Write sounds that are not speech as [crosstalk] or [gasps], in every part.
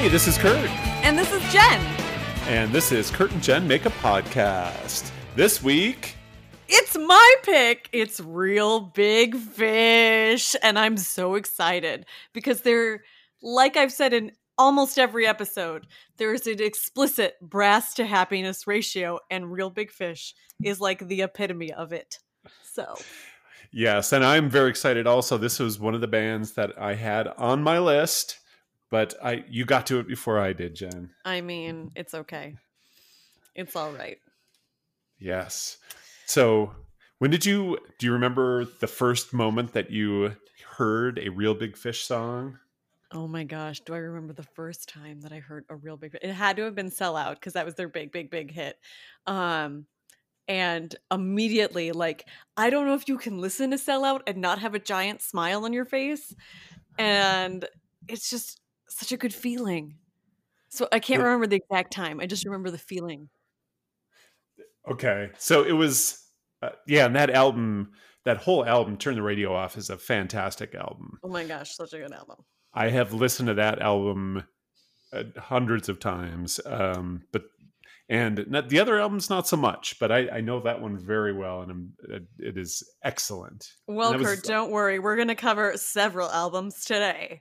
Hey, this is Kurt. And this is Jen. And this is Kurt and Jen Make a Podcast. This week, It's my pick. It's Real Big Fish. And I'm so excited because they're, like I've said in almost every episode, there is an explicit brass to happiness ratio, and Real Big Fish is like the epitome of it. So, yes, and I'm very excited also. This was one of the bands that I had on my list, but I you got to it before I did, Jen. I mean, it's okay. It's all right. Yes. So, when did you do you remember the first moment that you heard a Real Big Fish song? Oh my gosh, do I remember the first time that I heard a real big it had to have been Sellout because that was their big big big hit. Um and immediately like I don't know if you can listen to Sellout and not have a giant smile on your face and it's just such a good feeling. So I can't It- remember the exact time. I just remember the feeling. Okay. So it was uh, yeah, and that album, that whole album Turn the Radio Off is a fantastic album. Oh my gosh, such a good album. I have listened to that album uh, hundreds of times, um, but and not, the other albums not so much. But I, I know that one very well, and I'm, it, it is excellent. Well, that was- Kurt, don't worry. We're going to cover several albums today.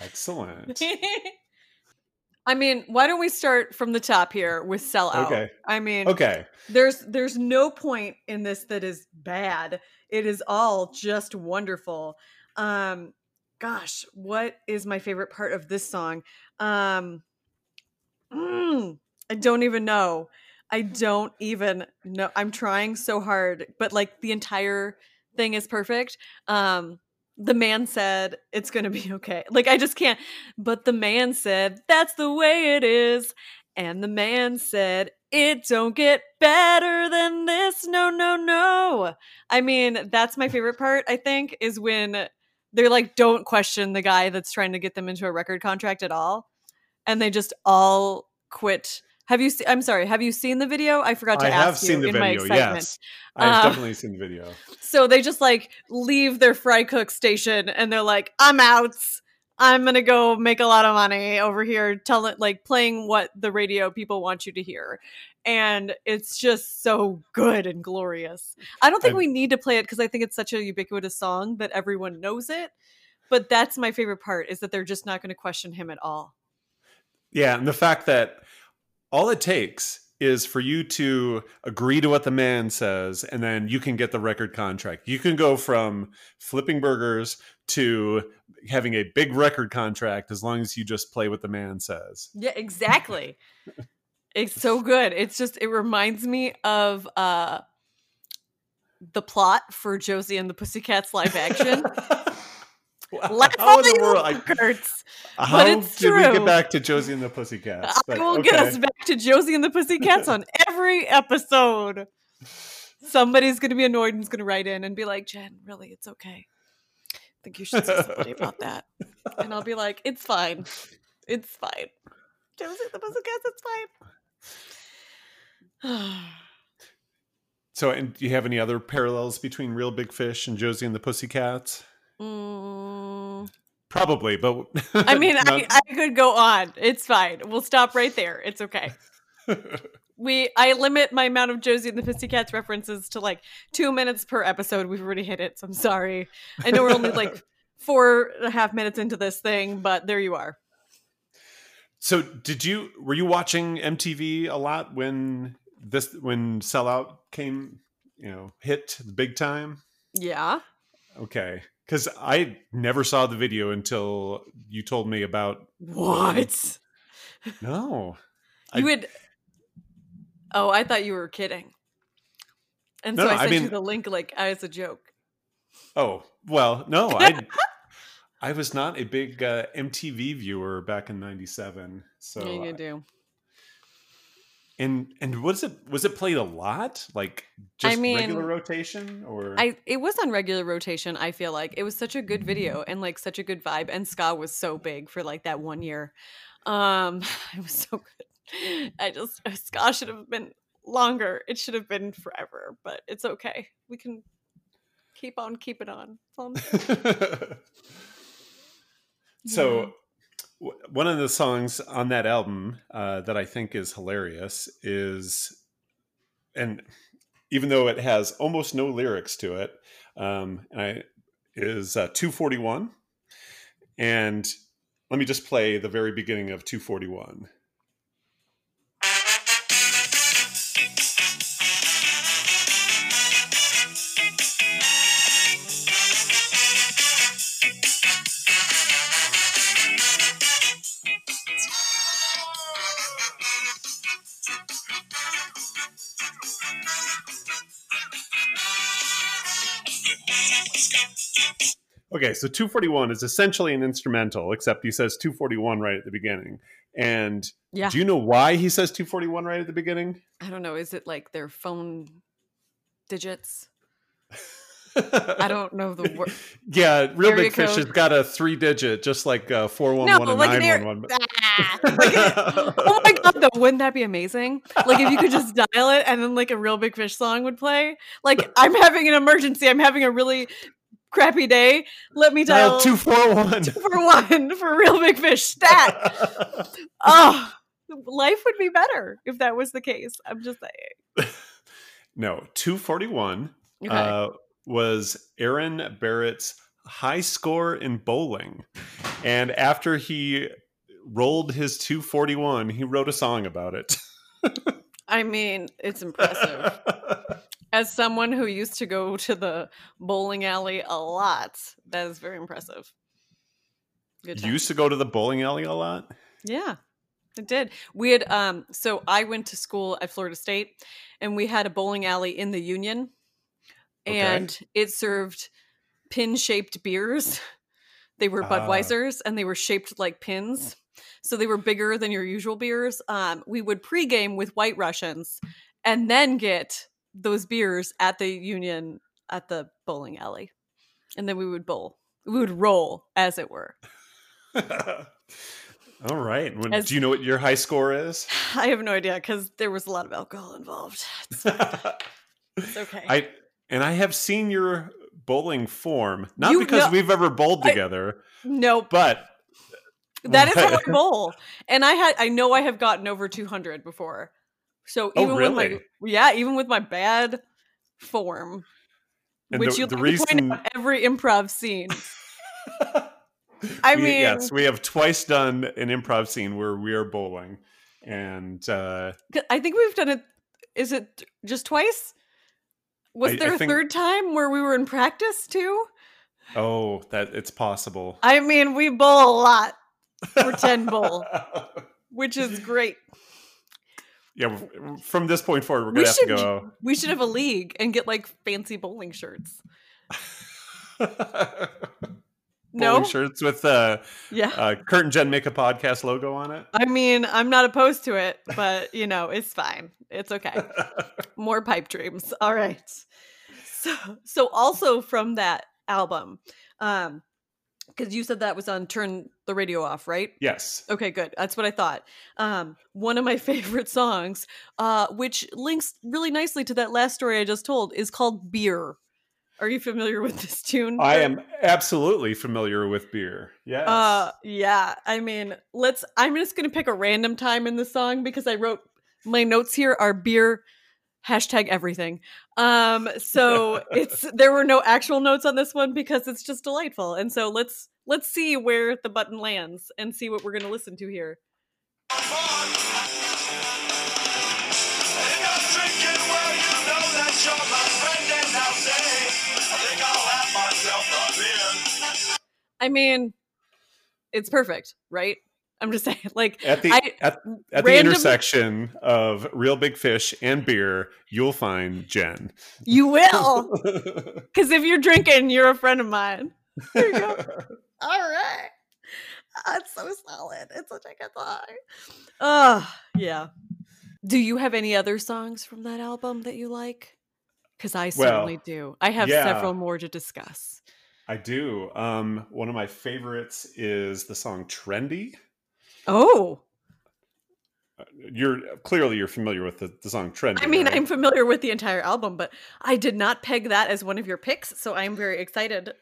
Excellent. [laughs] I mean, why don't we start from the top here with Sellout? Okay. I mean, Okay. there's there's no point in this that is bad. It is all just wonderful. Um gosh, what is my favorite part of this song? Um mm, I don't even know. I don't even know. I'm trying so hard, but like the entire thing is perfect. Um the man said it's going to be okay. Like I just can't. But the man said that's the way it is. And the man said, It don't get better than this. No, no, no. I mean, that's my favorite part, I think, is when they're like, Don't question the guy that's trying to get them into a record contract at all. And they just all quit. Have you seen? I'm sorry. Have you seen the video? I forgot to I ask have you seen the in my video. excitement. Yes, I've Uh, definitely seen the video. [laughs] So they just like leave their fry cook station and they're like, I'm out. I'm gonna go make a lot of money over here, telling like playing what the radio people want you to hear. And it's just so good and glorious. I don't think And- we need to play it because I think it's such a ubiquitous song that everyone knows it. But that's my favorite part is that they're just not going to question him at all. Yeah, and the fact that all it takes is for you to agree to what the man says, and then you can get the record contract. You can go from flipping burgers to having a big record contract as long as you just play what the man says. Yeah, exactly. it's so good. It's just it reminds me of uh the plot for Josie and the Pussycats live action. Laugh how in the world? I, Kurtz. how it's did we get back to Josie and the Pussycats? I But will get us back to Josie and the Pussycats on [laughs] every episode. Somebody's gonna be annoyed and is gonna write in and be like, Jen, really, it's okay. I think you should say somebody about [laughs] that. And I'll be like, it's fine. It's fine. Josie and the Pussycats, it's fine. [sighs] So, and do you have any other parallels between Real Big Fish and Josie and the Pussycats? Mm, Probably, but I mean, [laughs] I, I could go on. It's fine. We'll stop right there. It's okay. [laughs] We I limit my amount of Josie and the Pussycats references to like two minutes per episode. We've already hit it, so I'm sorry. I know we're only like [laughs] four and a half minutes into this thing, but there you are. So did you were you watching MTV a lot when this when Sellout came, you know, hit the big time? Yeah. Okay. Cuz I never saw the video until you told me about What? [laughs] No. I- You would Oh, I thought you were kidding. And so No, I I sent you mean- the link like as a joke. Oh, well, no, [laughs] I I was not a big uh, MTV viewer back in 97. So yeah, you do. And and was it was it played a lot? Like just mean, regular rotation or I it was on regular rotation. I feel like it was such a good video and like such a good vibe. And ska was so big for like that one year. Um, [laughs] it was so good. I just ska should have been longer. It should have been forever, but it's okay. We can keep on keeping on. That's all I'm saying. [laughs] so one of the songs on that album uh, that I think is hilarious is, and even though it has almost no lyrics to it, um, and I, is uh, 241. And let me just play the very beginning of 241. Okay, so 241 is essentially an instrumental, except he says 241 right at the beginning. And Yeah. do you know why he says 241 right at the beginning? I don't know. Is it like their phone digits? [laughs] I don't know the word. Yeah, Real Area Big fish has got a three digit, just like uh, 411 and like 911. [laughs] Ah, like oh my [laughs] god, though, wouldn't that be amazing? Like if you could just dial it and then like a real big fish song would play. Like I'm having an emergency. I'm having a really crappy day. Let me dial Dial 241. [laughs] for one for real big fish stat. [laughs] Oh, life would be better if that was the case. I'm just saying. [laughs] no, 241 Okay. uh, was Aaron Barrett's high score in bowling. And after he rolled his 241, he wrote a song about it. I mean, it's impressive. As someone who used to go to the bowling alley a lot, that is very impressive. Good you used to go to the bowling alley a lot? Yeah, it did. We had um so I went to school at Florida State and we had a bowling alley in the Union Okay. and it served pin-shaped beers. [laughs] They were Ah. Budweisers and they were shaped like pins. So they were bigger than your usual beers. Um we would pregame with White Russians and then get those beers at the Union at the bowling alley. And then we would bowl. We would roll as it were. [laughs] All right. When- As- Do you know what your high score is? [sighs] I have no idea because there was a lot of alcohol involved. It's. It's [laughs] okay. I and I have seen your bowling form, not You because know- we've ever bowled I- together, nope. but That is how [laughs] I bowl. And I had I know I have gotten over 200 before. So Oh, even with my yeah, even with my bad form, And which the- you the like point reason- out every improv scene. [laughs] I We- mean, yes, we have twice done an improv scene where we are bowling, and uh, I think we've done it. Is it just twice? Was I- I there a think- third time where we were in practice too? oh, that it's possible. I mean, we bowl a lot. Pretend bowl, [laughs] which is great. Yeah, from this point forward, we're gonna have should to go. We should have a league and get like fancy bowling shirts. [laughs] No, Bowling shirts with uh, yeah. uh, Kurt and Jen make a podcast logo on it. I mean, I'm not opposed to it, but you know, it's fine. It's okay. [laughs] More pipe dreams. All right. So, so also from that album, um, because you said that was on "Turn the Radio Off," right? yes. Okay, good. That's what I thought. Um, one of my [laughs] favorite songs, uh, which links really nicely to that last story I just told, is called "Beer." Are you familiar with this tune? I am absolutely familiar with beer. Yes. Uh yeah. I mean, let's I'm just gonna pick a random time in the song because I wrote my notes here are beer hashtag everything. Um [laughs] so it's there were no actual notes on this one because it's just delightful. And so let's let's see where the button lands and see what we're gonna listen to here. I mean, it's perfect, right? I'm just [laughs] saying, like at the I- at, at the intersection of real big fish and beer, you'll find Jen. you will. [laughs] Because if you're drinking, you're a friend of mine. There you go. [laughs] All right. That's so solid. It's such a good song. Oh, yeah. Do you have any other songs from that album that you like? Because I Well, certainly do. I have yeah. several more to discuss. I do. Um, one of my favorites is the song "Trendy." Oh, uh, You're clearly you're familiar with the, the song Trend. I mean, right? I'm familiar with the entire album, but I did not peg that as one of your picks, so I'm very excited.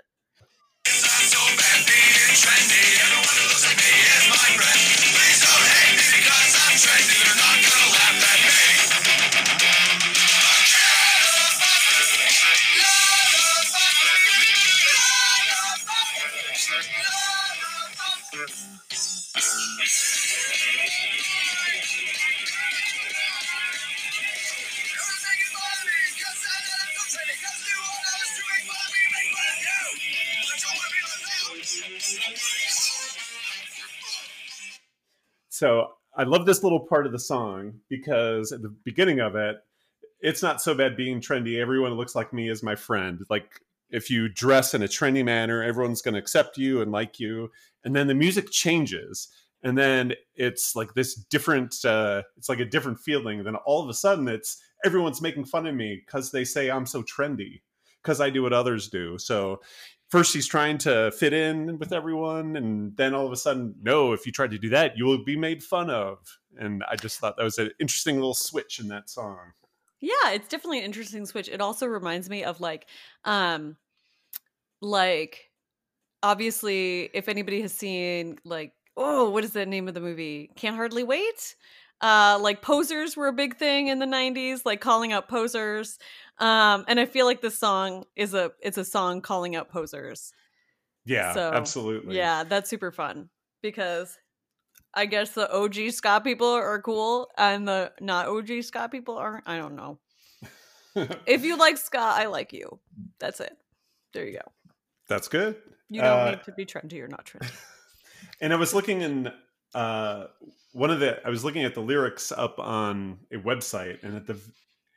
So I love this little part of the song because at the beginning of it, it's not so bad being trendy. Everyone looks like me is my friend. Like if you dress in a trendy manner, everyone's going to accept you and like you. And then the music changes. And then it's like this different, uh, it's like a different feeling. Then all of a sudden, it's everyone's making fun of me because they say I'm so trendy because I do what others do. So first he's trying to fit in with everyone and then all of a sudden no if you try to do that you will be made fun of. And i just thought that was an interesting little switch in that song. Yeah it's definitely an interesting switch. It also reminds me of like um like obviously if anybody has seen like oh what is the name of the movie? Can't hardly wait? Uh like posers were a big thing in the 90s like calling out posers um and i feel like this song is a it's a song calling out posers. Yeah so, absolutely. yeah that's super fun because i guess the og ska people are cool and the not og ska people aren't i don't know. [laughs] If you like ska i like you. That's it. There you go. That's good. You don't uh, need to be trendy or not trendy. [laughs] And i was looking in uh one of the i was looking at the lyrics up on a website and at the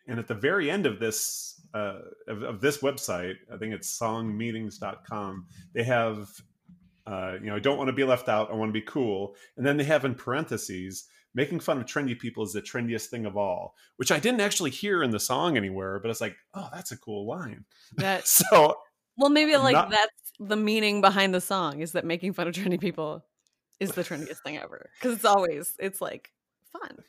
and at the very end of this uh, of, of, this website, I think it's songmeanings.com, they have, uh, you know, I don't want to be left out. I want to be cool. And then they have in parentheses, making fun of trendy people is the trendiest thing of all, which I didn't actually hear in the song anywhere, but it's like, oh, that's a cool line. That, [laughs] so, well, maybe like not, that's the meaning behind the song is that making fun of trendy people is the trendiest thing ever. Cause it's always, it's like fun.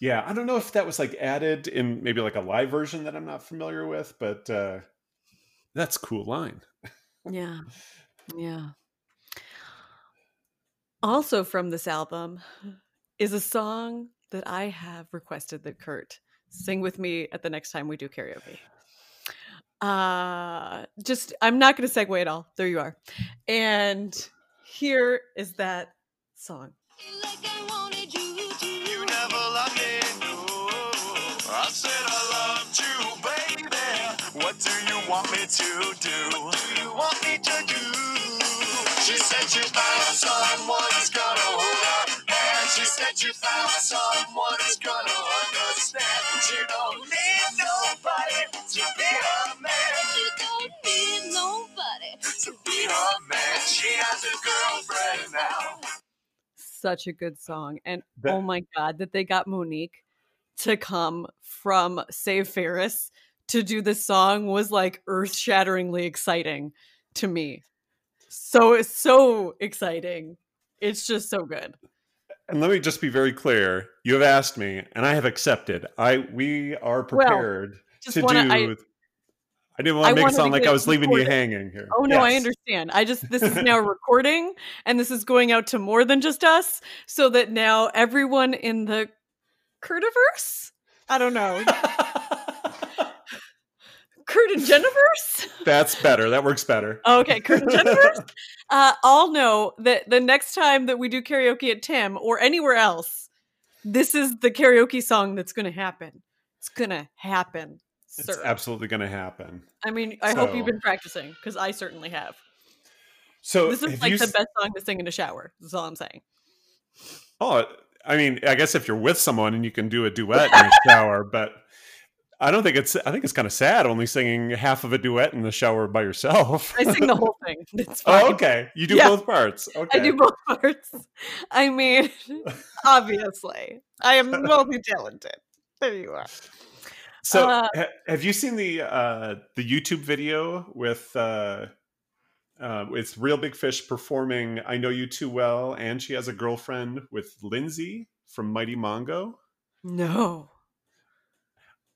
Yeah, I don't know if that was like added in maybe like a live version that I'm not familiar with, but uh that's cool line. yeah. [laughs] Yeah. Also from this album is a song that I have requested that Kurt sing with me at the next time we do karaoke. Uh just I'm not going to segue at all. There you are. And here is that song. Want me to do? What do you want me to do? She said you found someone who's gonna hold up. And she said you found someone who's gonna understand. You don't need nobody to be a man. You don't need nobody to be a man. She has a girlfriend now. Such a good song. And that- oh my God, that they got Monique to come from Save Ferris to do this song was like earth shatteringly exciting to me. So it's so exciting. It's just so good. And let me just be very clear. You have asked me and I have accepted. I we are prepared well, to wanna, do I, I didn't want to make it sound like I was leaving recorded. you hanging here. Oh no, yes. I understand. I just this is [laughs] now recording and this is going out to more than just us so that now everyone in the Curtiverse, I don't know. [laughs] Kurt and Jennifer's? [laughs] That's better. That works better. okay, Kurt and Jennifer's. [laughs] uh, all know that the next time that we do karaoke at Tim or anywhere else, this is the karaoke song that's going to happen. It's going to happen. Sir. It's absolutely going to happen. I mean, I so, hope you've been practicing because I certainly have. So this is like the s- best song to sing in a shower. That's all I'm saying. Oh, I mean, I guess if you're with someone and you can do a duet in a shower, but I don't think it's. I think it's kind of sad only singing half of a duet in the shower by yourself. I sing the whole thing. [laughs] It's oh, fine. Oh, okay. You do yeah. both parts. Okay. I do both parts. I mean, [laughs] obviously, I am [laughs] multi-talented. There you are. So, uh, ha- have you seen the uh, the YouTube video with uh, uh, it's Real Big Fish performing "I Know You Too Well" and she has a girlfriend with Lindsay from Mighty Mongo? No.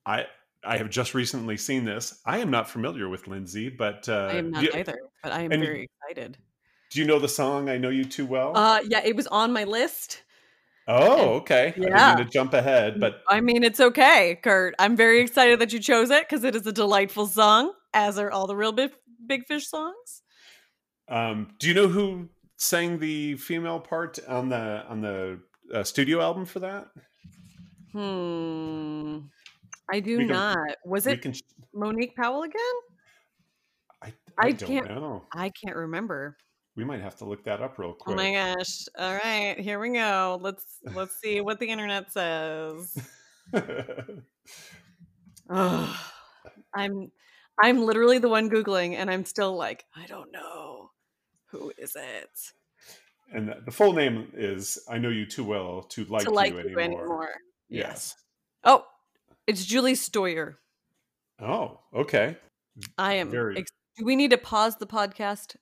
I I have just recently seen this. I am not familiar with Lindsay, but uh, I am not you, either. But I am very excited. Do you know the song "I Know You Too Well"? Uh, yeah, it was on my list. Oh, okay. Yeah. I didn't to jump ahead, but I mean, it's okay, Kurt. I'm very excited that you chose it because it is a delightful song, as are all the real big, big fish songs. Um, do you know who sang the female part on the on the uh, studio album for that? Hmm. I do can, not. Was it can, Monique Powell again? I, I, I can't. Know. I can't remember. We might have to look that up real quick. Oh my gosh. All right, here we go. Let's let's see what the internet says. [laughs] Ugh. I'm I'm literally the one googling and I'm still like, I don't know. Who is it? and the- full name is "I Know You Too Well to Like, to like You, you anymore. anymore. Yes. Oh, it's Julie Stoyer. Oh, okay. I am. Very- Ex- do we need to pause the podcast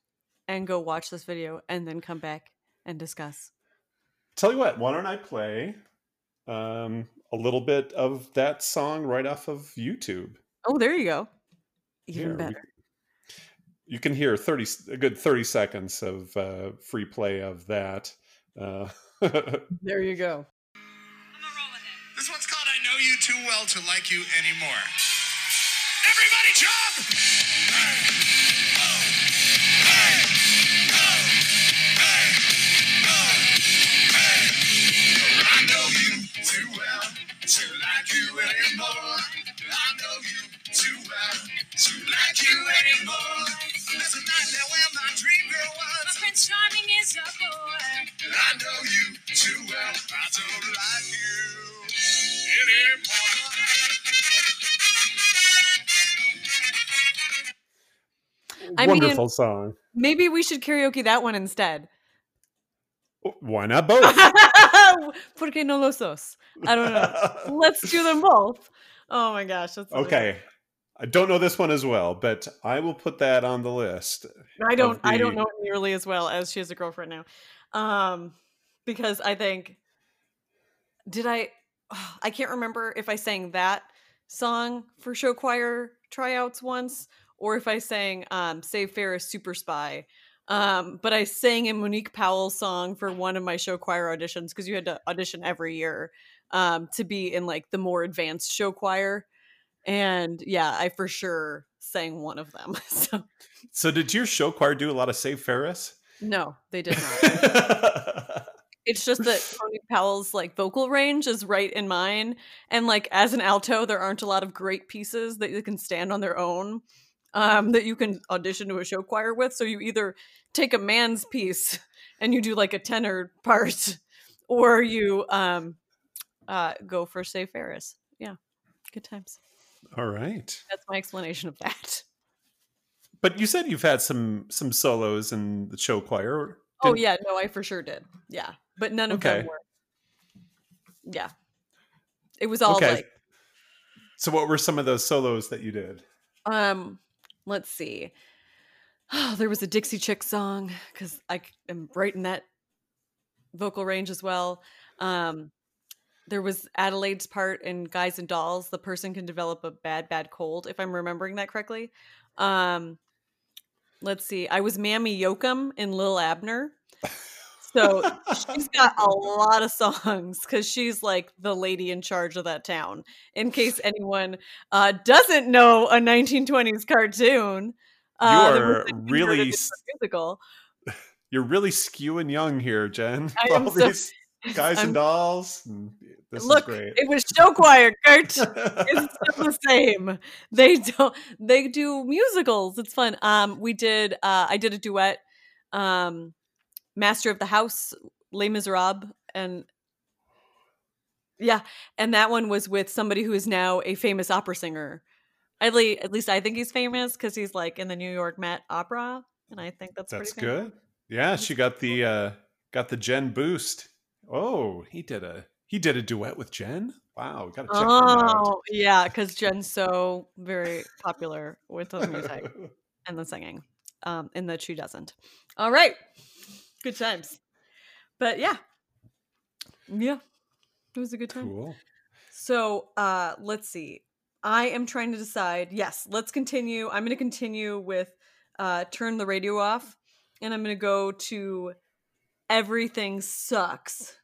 and go watch this video and then come back and discuss? Tell you what, why don't I play um, a little bit of that song right off of YouTube? Oh, there you go. Even Here, we- better. you can hear 30 a good 30 seconds of uh, free play of that. Uh, [laughs] There you go. You Too Well to Like You Anymore. Everybody jump! I know you too well to I mean- wonderful song. Maybe we should karaoke that one instead. Why not both? [laughs] Porque no los dos? I don't know. [laughs] Let's do them both. Oh my gosh. Amazing. okay. I don't know this one as well, but I will put that on the list. I don't of I don't know it nearly as well as she has a girlfriend now. Um because I think did I [sighs] I can't remember if I sang that song for show choir tryouts once or if I sang um Save Ferris Super Spy. Um but I sang a Monique Powell song for one of my show choir auditions because you had to audition every year um to be in like the more advanced show choir. And yeah, I for sure sang one of them. [laughs] So So, did your show choir do a lot of Save Ferris? no, they did not. [laughs] It's just that Tony Powell's like vocal range is right in mine. And like as an alto, there aren't a lot of great pieces that you can stand on their own um, that you can audition to a show choir with. So you either take a man's piece [laughs] and you do like a tenor [laughs] part, or you um, uh, go for Save Ferris. Yeah, good times. All right. That's my explanation of that. But you said you've had some some solos in the show choir. Oh Didn't- yeah, no, I for sure did. Yeah, but none of Okay. them were. Yeah, it was all Okay. like So, what were some of those solos that you did? Um, let's see. Oh, [sighs] there was a Dixie Chick song because I am right in that vocal range as well. Um, there was Adelaide's part in Guys and Dolls. The person can develop a bad, bad cold, if I'm remembering that correctly. Um, let's see. I was Mammy Yokum in Lil Abner. [laughs] So [laughs] she's got a lot of songs because she's like the lady in charge of that town. In case anyone uh, doesn't know a 1920s cartoon, uh, that are really into s- a musical. [laughs] You're really skewing young here, Jen. [laughs] All so- these guys I'm- and dolls. This Look, is great. it was show choir, Kurt. it's still the same. They don't. They do musicals. It's fun. Um, we did. Uh, I did a duet. Um, Master of the House, Les Miserables, and yeah, and that one was with somebody who is now a famous opera singer. At least, at least I think he's famous because he's like in the New York Met Opera, and I think that's That's good. Yeah, she got the uh got the Jen boost. Oh, he did a he did a duet with Jen. Wow, gotta check. Oh, yeah, because Jen's so very popular with the music. [laughs] and the singing um and that she doesn't all right good times but yeah yeah it was a good time Cool. so uh let's see i am trying to decide yes let's continue i'm going to continue with uh turn the radio off and i'm going to go to everything sucks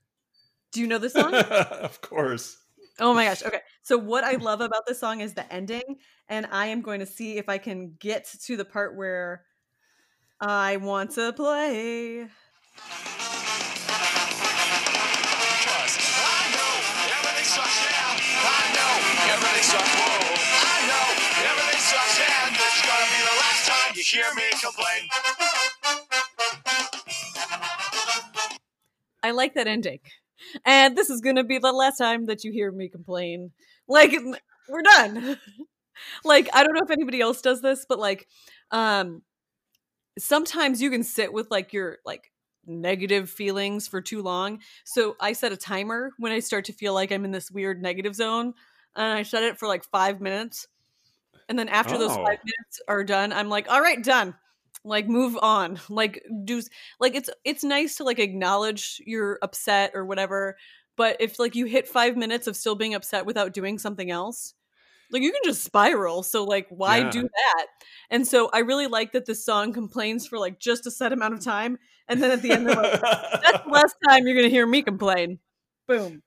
do you know this song [laughs] of course. Oh my gosh. Okay. So what I love about this song is the ending and I am going to see if I can get to the part where I want to play. I like that ending. And this is gonna be the last time that you hear me complain. Like we're done. [laughs] like I don't know if anybody else does this, but like um sometimes you can sit with like your like negative feelings for too long. So I set a timer when I start to feel like I'm in this weird negative zone. And I set it for like five minutes. And then after those Oh. five minutes are done, I'm like, all right, done. Like move on. [laughs] Like do like it's it's nice to like acknowledge you're upset or whatever. But if like you hit five minutes of still being upset without doing something else, like you can just spiral. So like why Yeah. do that? And so I really like that this song complains for like just a set amount of time. And then at the end like, that's [laughs] the last time you're gonna hear me complain. Boom.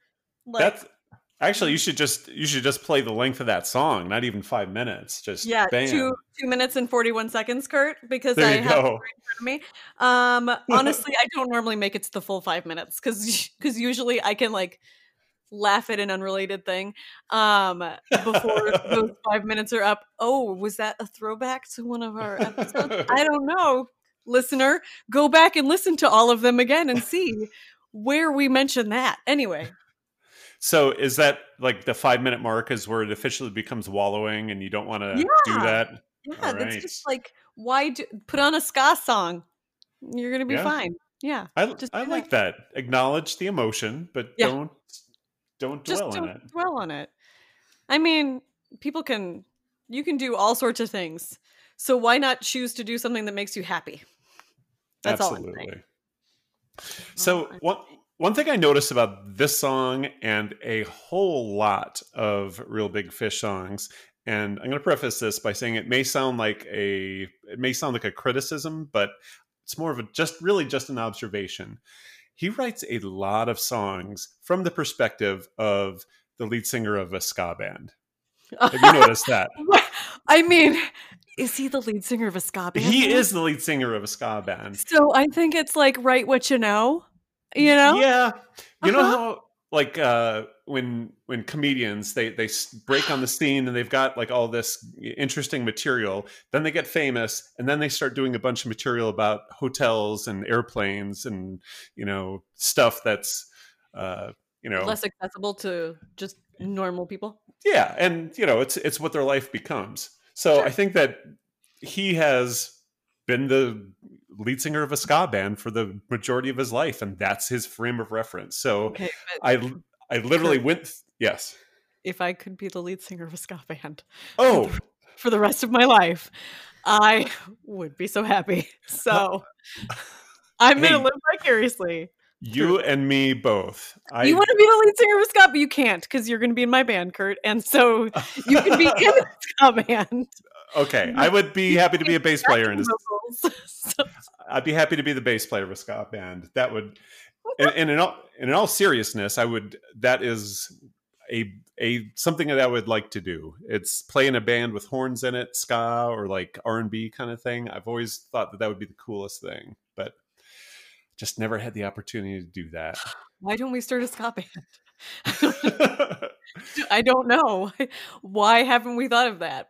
Like That's actually you should just you should just play the length of that song, not even five minutes. Just yeah, bam. two two minutes and forty one seconds, Kurt, because There I you have it go. right in front of me. Um, [laughs] honestly, I don't normally make it to the full five minutes because because usually I can like laugh at an unrelated thing um before [laughs] those five minutes are up. Oh, was that a throwback to one of our episodes? I don't know, listener. Go back and listen to all of them again and [laughs] see where we mention that. Anyway, So is that like the five minute mark is where it officially becomes wallowing and you don't want to do that? yeah, All that's right. just like why do put on a ska song? You're gonna be Yeah. fine. Yeah. I, Just I like that. Acknowledge the emotion, but Yeah. don't don't just dwell don't in it. dwell on it. I mean, people can you can do all sorts of things. So why not choose to do something that makes you happy? That's Absolutely. So one one thing I noticed about this song and a whole lot of Real Big Fish songs, and I'm going to preface this by saying it may sound like a it may sound like a criticism, but it's more of a just really just an observation. He writes a lot of songs from the perspective of the lead singer of a ska band. Have you [laughs] noticed that? [laughs] I mean, is he the lead singer of a ska band? He is the lead singer of a ska band. So I think it's like write what you know. You know? Yeah. You know Uh-huh. how like uh when when comedians they they break on the [gasps] scene and they've got like all this interesting material, then they get famous and then they start doing a bunch of material about hotels and airplanes and you know stuff that's uh you know Less accessible to just normal people. yeah and you know it's it's what their life becomes so Sure. i think that he has been the lead singer of a ska band for the majority of his life and that's his frame of reference so Okay, i i literally went th- yes if I could be the lead singer of a ska band [laughs] oh for the rest of my life, I would be so happy. So I'm Hey. gonna live vicariously. You and me both i you want to be the lead singer of ska, but you can't because you're gonna be in my band, Kurt. And so you can be in a [laughs] ska band. okay i would be happy to be a bass player in this. [laughs] So- I'd be happy to be the bass player of a ska band. That would, and, and in all and in all seriousness, I would. That is a a something that I would like to do. It's play in a band with horns in it, ska or like R and B kind of thing. I've always thought that that would be the coolest thing, just never had the opportunity to do that. [sighs] Why don't we start a ska band? [laughs] I don't know. [laughs] Why haven't we thought of that?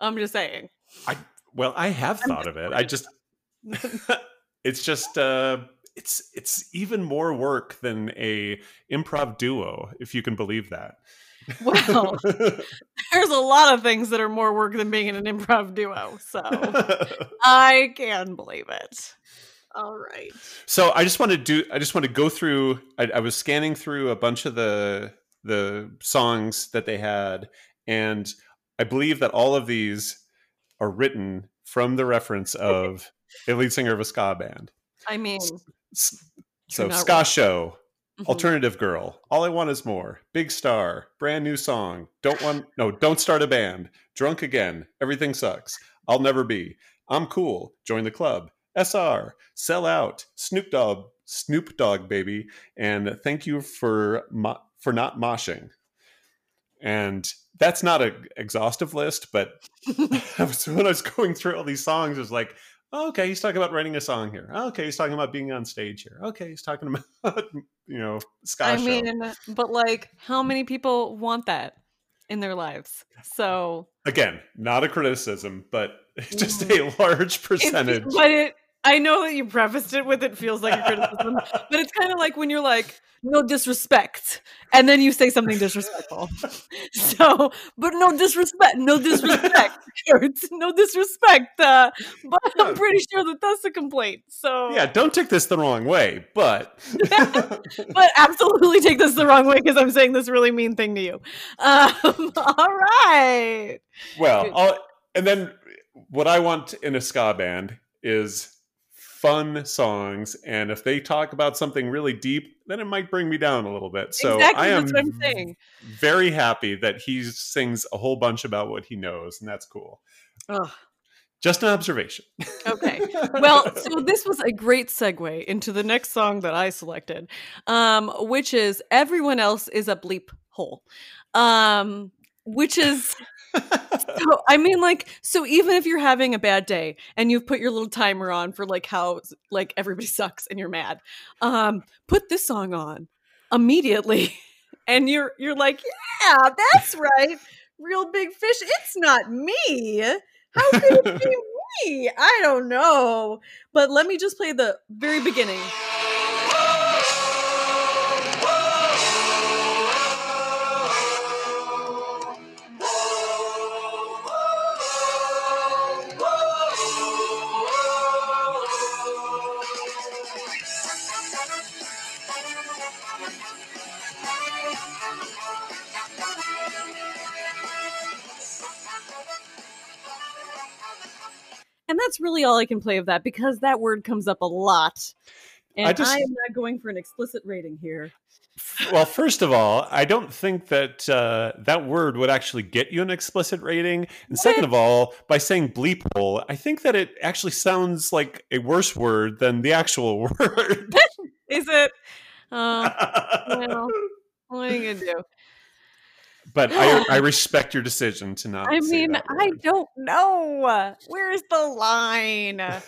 I'm just saying. I well, I have thought of it. I just, [laughs] it's just, uh, it's it's even more work than a improv duo, if you can believe that. Well, there's a lot of things that are more work than being in an improv duo. So I can believe it. All right. so I just want to do. I just want to go through. I, I was scanning through a bunch of the the songs that they had, and I believe that all of these are written from the reference of a lead singer of a ska band. I mean, S- You're So ska wrong. show, mhm. alternative girl, all I want is more, big star, brand new song, don't want no, don't start a band, drunk again, everything sucks, I'll never be, I'm cool, join the club, SR, sell out, Snoop Dogg, Snoop Dogg baby, and thank you for mo- for not moshing. And that's not an exhaustive list, but I was, when I was going through all these songs, it was like, oh, okay, he's talking about writing a song here. Oh, okay, he's talking about being on stage here. Okay, he's talking [laughs] about you know ska I show. mean, but like, how many people want that in their lives? So, Again, not a criticism, but [laughs] just a mm. large It's- percentage. but it, I know that you prefaced it with it feels like a criticism, but it's kind of like when you're like, no disrespect, and then you say something disrespectful. [laughs] So, but no disrespect, no disrespect, [laughs] [laughs] no disrespect. Uh, but I'm pretty sure that that's a complaint. So, Yeah, don't take this the wrong way, but but absolutely take this the wrong way because I'm saying this really mean thing to you. Um, all right. well, I'll, and then what I want in a ska band is fun songs, and if they talk about something really deep, then it might bring me down a little bit. So exactly, I am that's what I'm saying. very happy that he sings a whole bunch about what he knows, and that's cool. Ugh. Just an observation. Okay. [laughs] Well, so this was a great segue into the next song that I selected, um, which is "Everyone Else Is a Bleep Hole," um, which is [laughs] so. I mean, like, so even if you're having a bad day and you've put your little timer on for like how like everybody sucks and you're mad, um, put this song on immediately, [laughs] and you're you're like, yeah, that's right, real big fish. It's not me. How could it be [laughs] me? I don't know. But let me just play the very beginning. And that's really all I can play of that because that word comes up a lot. And I, I am not going for an explicit rating here. well, first of all, I don't think that uh, that word would actually get you an explicit rating. And second of all, by saying bleep hole, I think that it actually sounds like a worse word than the actual [laughs] word. [laughs] Is it? Uh, [laughs] well, what are you gonna do? But I, [gasps] I respect your decision to not. I mean, I don't know. Where's the line? [laughs]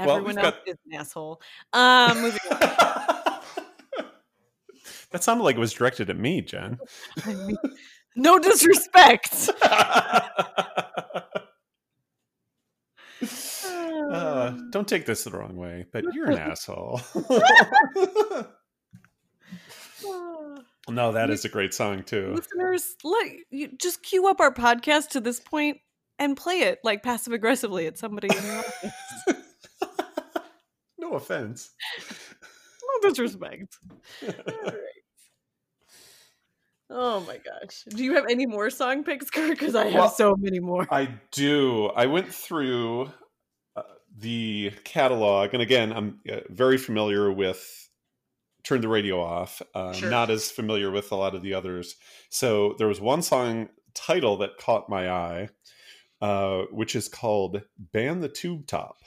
Well, Everyone we've else got- is an asshole. Um, moving on. [laughs] that sounded like it was directed at me, Jen. [laughs] I mean, no disrespect. [sighs] Uh, don't take this the wrong way, but you're an asshole. No, that is a great song too. Listeners, let you just cue up our podcast to this point and play it like passive aggressively at somebody in your office. [laughs] no offense. [laughs] No disrespect. All right. Oh my gosh. Do you have any more song picks, Kurt? Because I have Well, so many more. I do. I went through uh, the catalog, and again, I'm uh, very familiar with "Turn the Radio Off." Uh, Sure. Not as familiar with a lot of the others. So there was one song title that caught my eye, uh, which is called "Ban the Tube Top."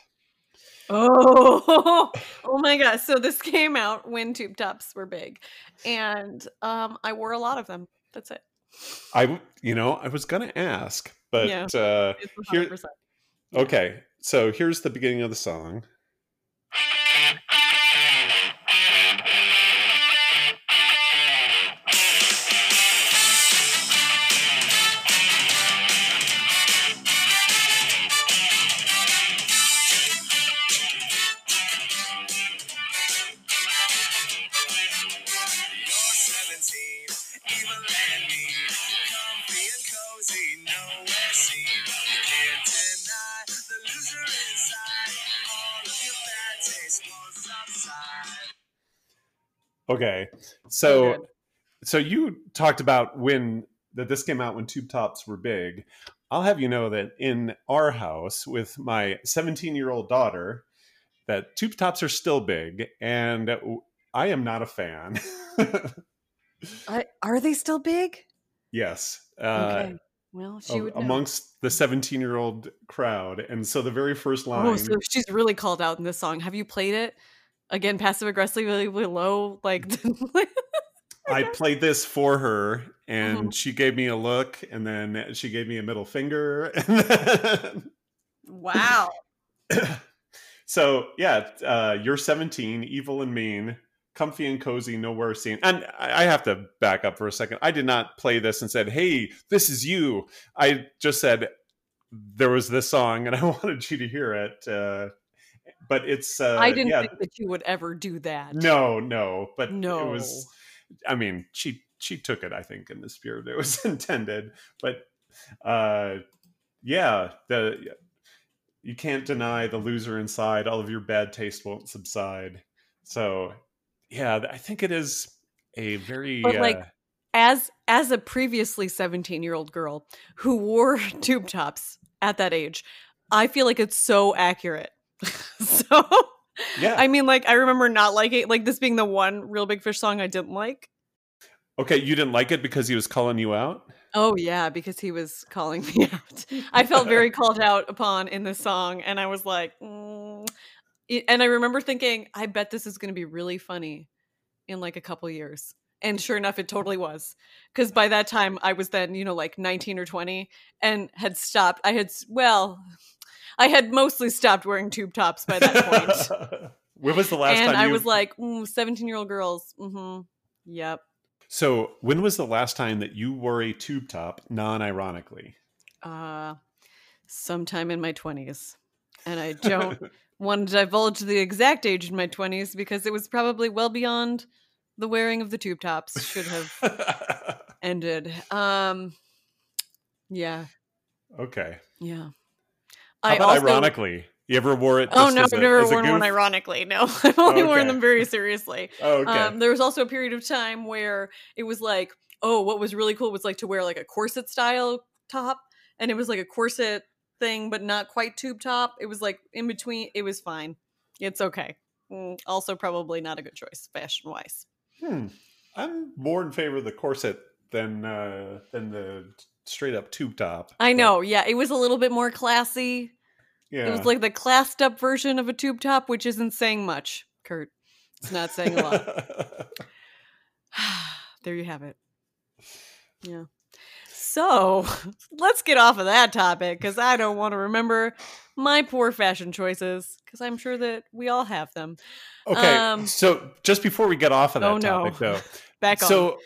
Oh, [laughs] oh my gosh. So this came out when tube tops were big. And um I wore a lot of them. That's it. I, you know, I was gonna ask, but Yeah. uh, Here- okay. So here's the beginning of the song. Okay, So so so you talked about when that this came out when tube tops were big. I'll have you know that in our house with my 17 year old daughter, that tube tops are still big, and I am not a fan. [laughs] I, are they still big? yes, uh, Okay. Well, she would know. amongst the 17 year old crowd, and so the very first line. Oh, so she's really called out in this song. Have you played it? Again, passive aggressively low. [laughs] Like I [laughs] played this for her, and Mm-hmm. she gave me a look, and then she gave me a middle finger, [laughs] then Wow. [coughs] so yeah, uh, you're 17, evil and mean, comfy and cozy, nowhere seen. And I I have to back up for a second. I did not play this and said, "Hey, this is you." I just said there was this song, and I wanted you to hear it. Uh, but it's uh, I didn't yeah, think that you would ever do that. no, no, but No. it was. I mean, she she took it, I think, in the spirit it was [laughs] intended. But uh, yeah, the you can't deny the loser inside. All of your bad taste won't subside. So yeah, I think it is a very But, like, uh, As as a previously 17 year old girl who wore [laughs] tube tops at that age, I feel like it's so accurate. [laughs] so yeah. I mean, like I remember not liking like this being the one real big fish song I didn't like. okay, you didn't like it because he was calling you out. Oh yeah, because he was calling me [laughs] out. I felt very called out upon in this song, and I was like, mm. And I remember thinking, I bet this is going to be really funny in like a couple years. And sure enough, it totally was. Because by that time, I was then, you know, like 19 or 20 and had stopped. I had, well, I had mostly stopped wearing tube tops by that point. [laughs] when was the last and time And I you was like, 17 year old girls. Mm-hmm. Yep. So, when was the last time that you wore a tube top non-ironically? Uh, sometime in my 20s. And I don't [laughs] want to divulge the exact age in my 20s because it was probably well beyond the wearing of the tube tops should have [laughs] ended. Um, yeah, okay. yeah. How I about also, ironically? You ever wore it? Oh no, I've never a worn one ironically. No, [laughs] I've only worn them very seriously. [laughs] Oh, okay. Um, there was also a period of time where it was like, oh, what was really cool was like to wear like a corset style top, and it was like a corset thing, but not quite tube top. It was like in between. It was fine. It's okay. Mm, also, probably not a good choice fashion wise. Hmm. I'm more in favor of the corset than uh, than the straight up tube top. I but, know. Yeah, it was a little bit more classy. Yeah. It was like the classed up version of a tube top, which isn't saying much. Kurt, it's not saying a lot. [laughs] [sighs] there you have it. Yeah. So [laughs] let's get off of that topic because I don't want to remember my poor fashion choices because I'm sure that we all have them. okay. um, so just before we get off of that Oh, no. though, [laughs] Back on. so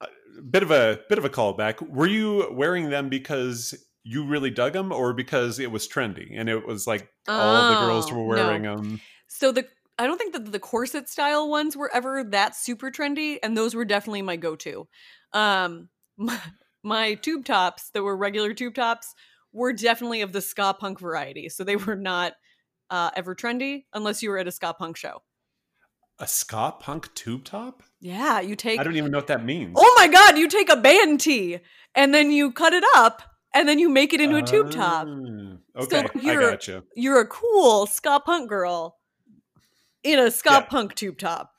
a bit of a bit of a callback. Were you wearing them because you really dug them, or because it was trendy and it was like all the girls Oh, were wearing no. them? So the I don't think that the corset style ones were ever that super trendy, and those were definitely my go-to. Um, my, my tube tops that were regular tube tops were definitely of the ska punk variety, so they were not uh, ever trendy unless you were at a ska punk show. A ska punk tube top? Yeah, you take. I don't even know what that means. Oh my god, you take a band tee and then you cut it up and then you make it into a tube top. Ah, Okay, I you're- gotcha. You're a cool ska punk girl in a ska Yeah. punk tube top.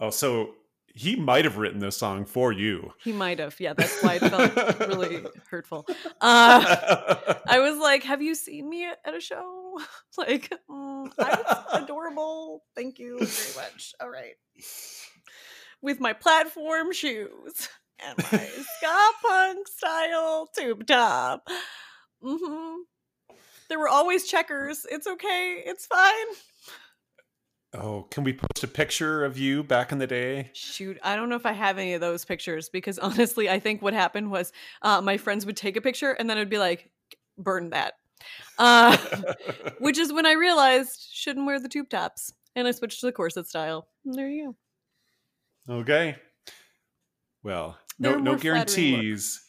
Oh, so he might have written this song for you. He might have. Yeah, that's why it felt really [laughs] hurtful. Uh, I was like, "Have you seen me at a show? [laughs] like, mm, I'm adorable. Thank you very much. All right, with my platform shoes and my ska punk style tube top. hmm There were always checkers. It's okay. It's fine. oh, can we post a picture of you back in the day? Shoot, I don't know if I have any of those pictures because [laughs] honestly, I think what happened was uh, my friends would take a picture and then it'd be like, burn that. Uh, [laughs] which is when I realized shouldn't wear the tube tops and I switched to the corset style. And there you go. okay. Well, no no more flattering look. guarantees.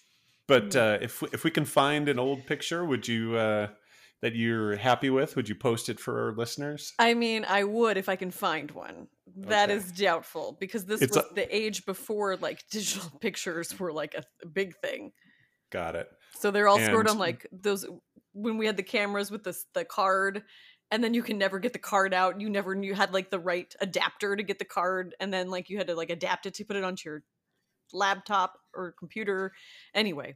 But uh, if we- if we can find an old picture, would you uh, that you're happy with? Would you post it for our listeners? I mean, I would if I can find one. That Okay. is doubtful because this It's was a- the age before like [laughs] digital pictures were like a, a big thing. Got it. So they're all And- on like those when we had the cameras with this the card and then you can never get the card out. You never knew you had like the right adapter to get the card and then like you had to like adapt it to put it onto your laptop or computer. Anyway,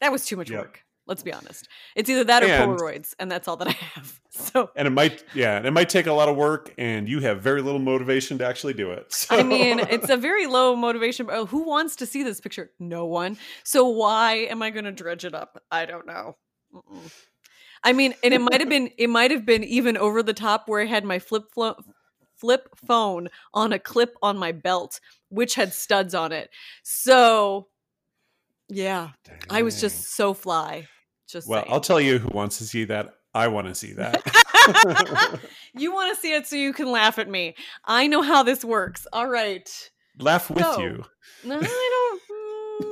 that was too much Yep. work. Let's be honest. It's either that or And- Polaroids and that's all that I have. [laughs] So And it might, yeah, it might take a lot of work, and you have very little motivation to actually do it. So. [laughs] I mean, it's a very low motivation. Oh, who wants to see this picture? No one. So why am I going to dredge it up? I don't know. Mm-mm. I mean, and it might have been it might have been even over the top where I had my flip flo- flip phone on a clip on my belt, which had studs on it. So, yeah, I was just so fly. Just Well, saying. I'll tell you who wants to see that. I want to see [laughs] that. [laughs] you want to see it so you can laugh at me. I know how this works. All right. Laugh with So, you. No, [laughs] I don't.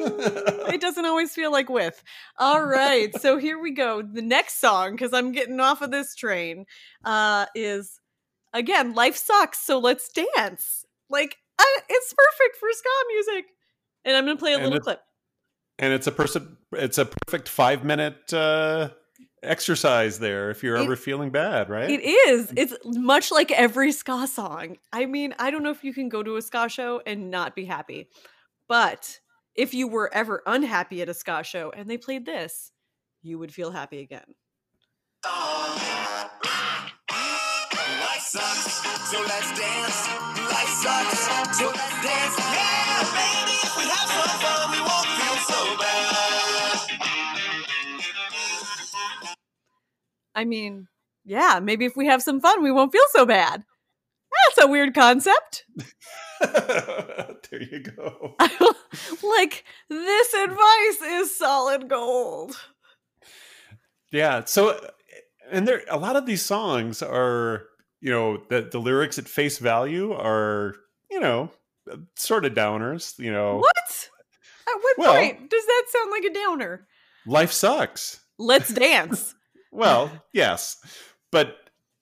mm, it doesn't always feel like with. All right. So here we go. The next song, because I'm getting off of this train, uh, is again, Life Sucks. So let's dance. Like, I, it's perfect for ska music. And I'm going to play a And little it- clip. and it's a person it's a perfect five minute uh exercise there if you're It- ever feeling bad right It is. It's much like every ska song. I mean, I don't know if you can go to a ska show and not be happy, but if you were ever unhappy at a ska show and they played this, you would feel happy again. Life sucks, so let's dance. Life sucks, so let's dance. Yeah, baby, if we have some fun, we won't feel so bad. I mean, yeah, maybe if we have some fun, we won't feel so bad. That's a weird concept. [laughs] [laughs] there you go [laughs] like, this advice is solid gold. yeah so and there a lot of these songs are you know the the lyrics at face value are you know sort of downers you know What? At what Well- point does that sound like a downer? life sucks Let's dance. [laughs] Well, yes, but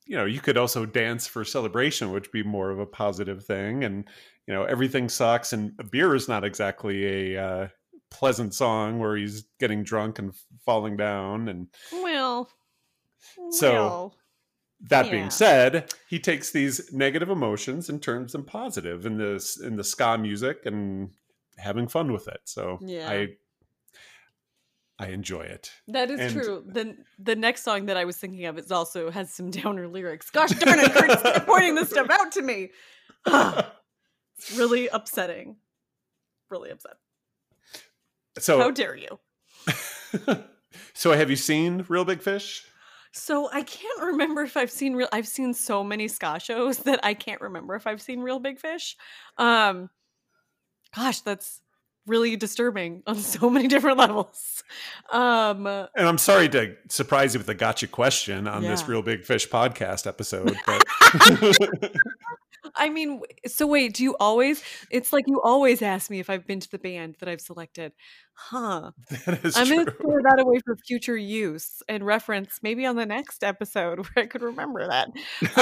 you know, you could also dance for celebration, which would be more of a positive thing. And you know, everything sucks, and beer is not exactly a uh, pleasant song where he's getting drunk and falling down. And well, So- well. That Yeah. being said, he takes these negative emotions and turns them positive in this in the ska music and having fun with it. So Yeah. I I enjoy it. That is And- true. The the next song that I was thinking of is also has some [laughs] downer lyrics. Gosh darn it, Kurt, stop pointing this stuff out to me. [sighs] it's really upsetting. Really upset. so How dare you? [laughs] so have you seen Real Big Fish? So I can't remember if I've seen real I've seen so many ska shows that I can't remember if I've seen Real Big Fish. Um gosh, that's really disturbing on [laughs] so many different levels. Um And I'm sorry to surprise you with a gotcha question on this Real Big Fish podcast episode, but [laughs] [laughs] I mean, so wait, do you always? It's like you always ask me if I've been to the band that I've selected. Huh. [laughs] that is I'm going to store that away for future use and reference maybe on the next episode [laughs] where I could remember that.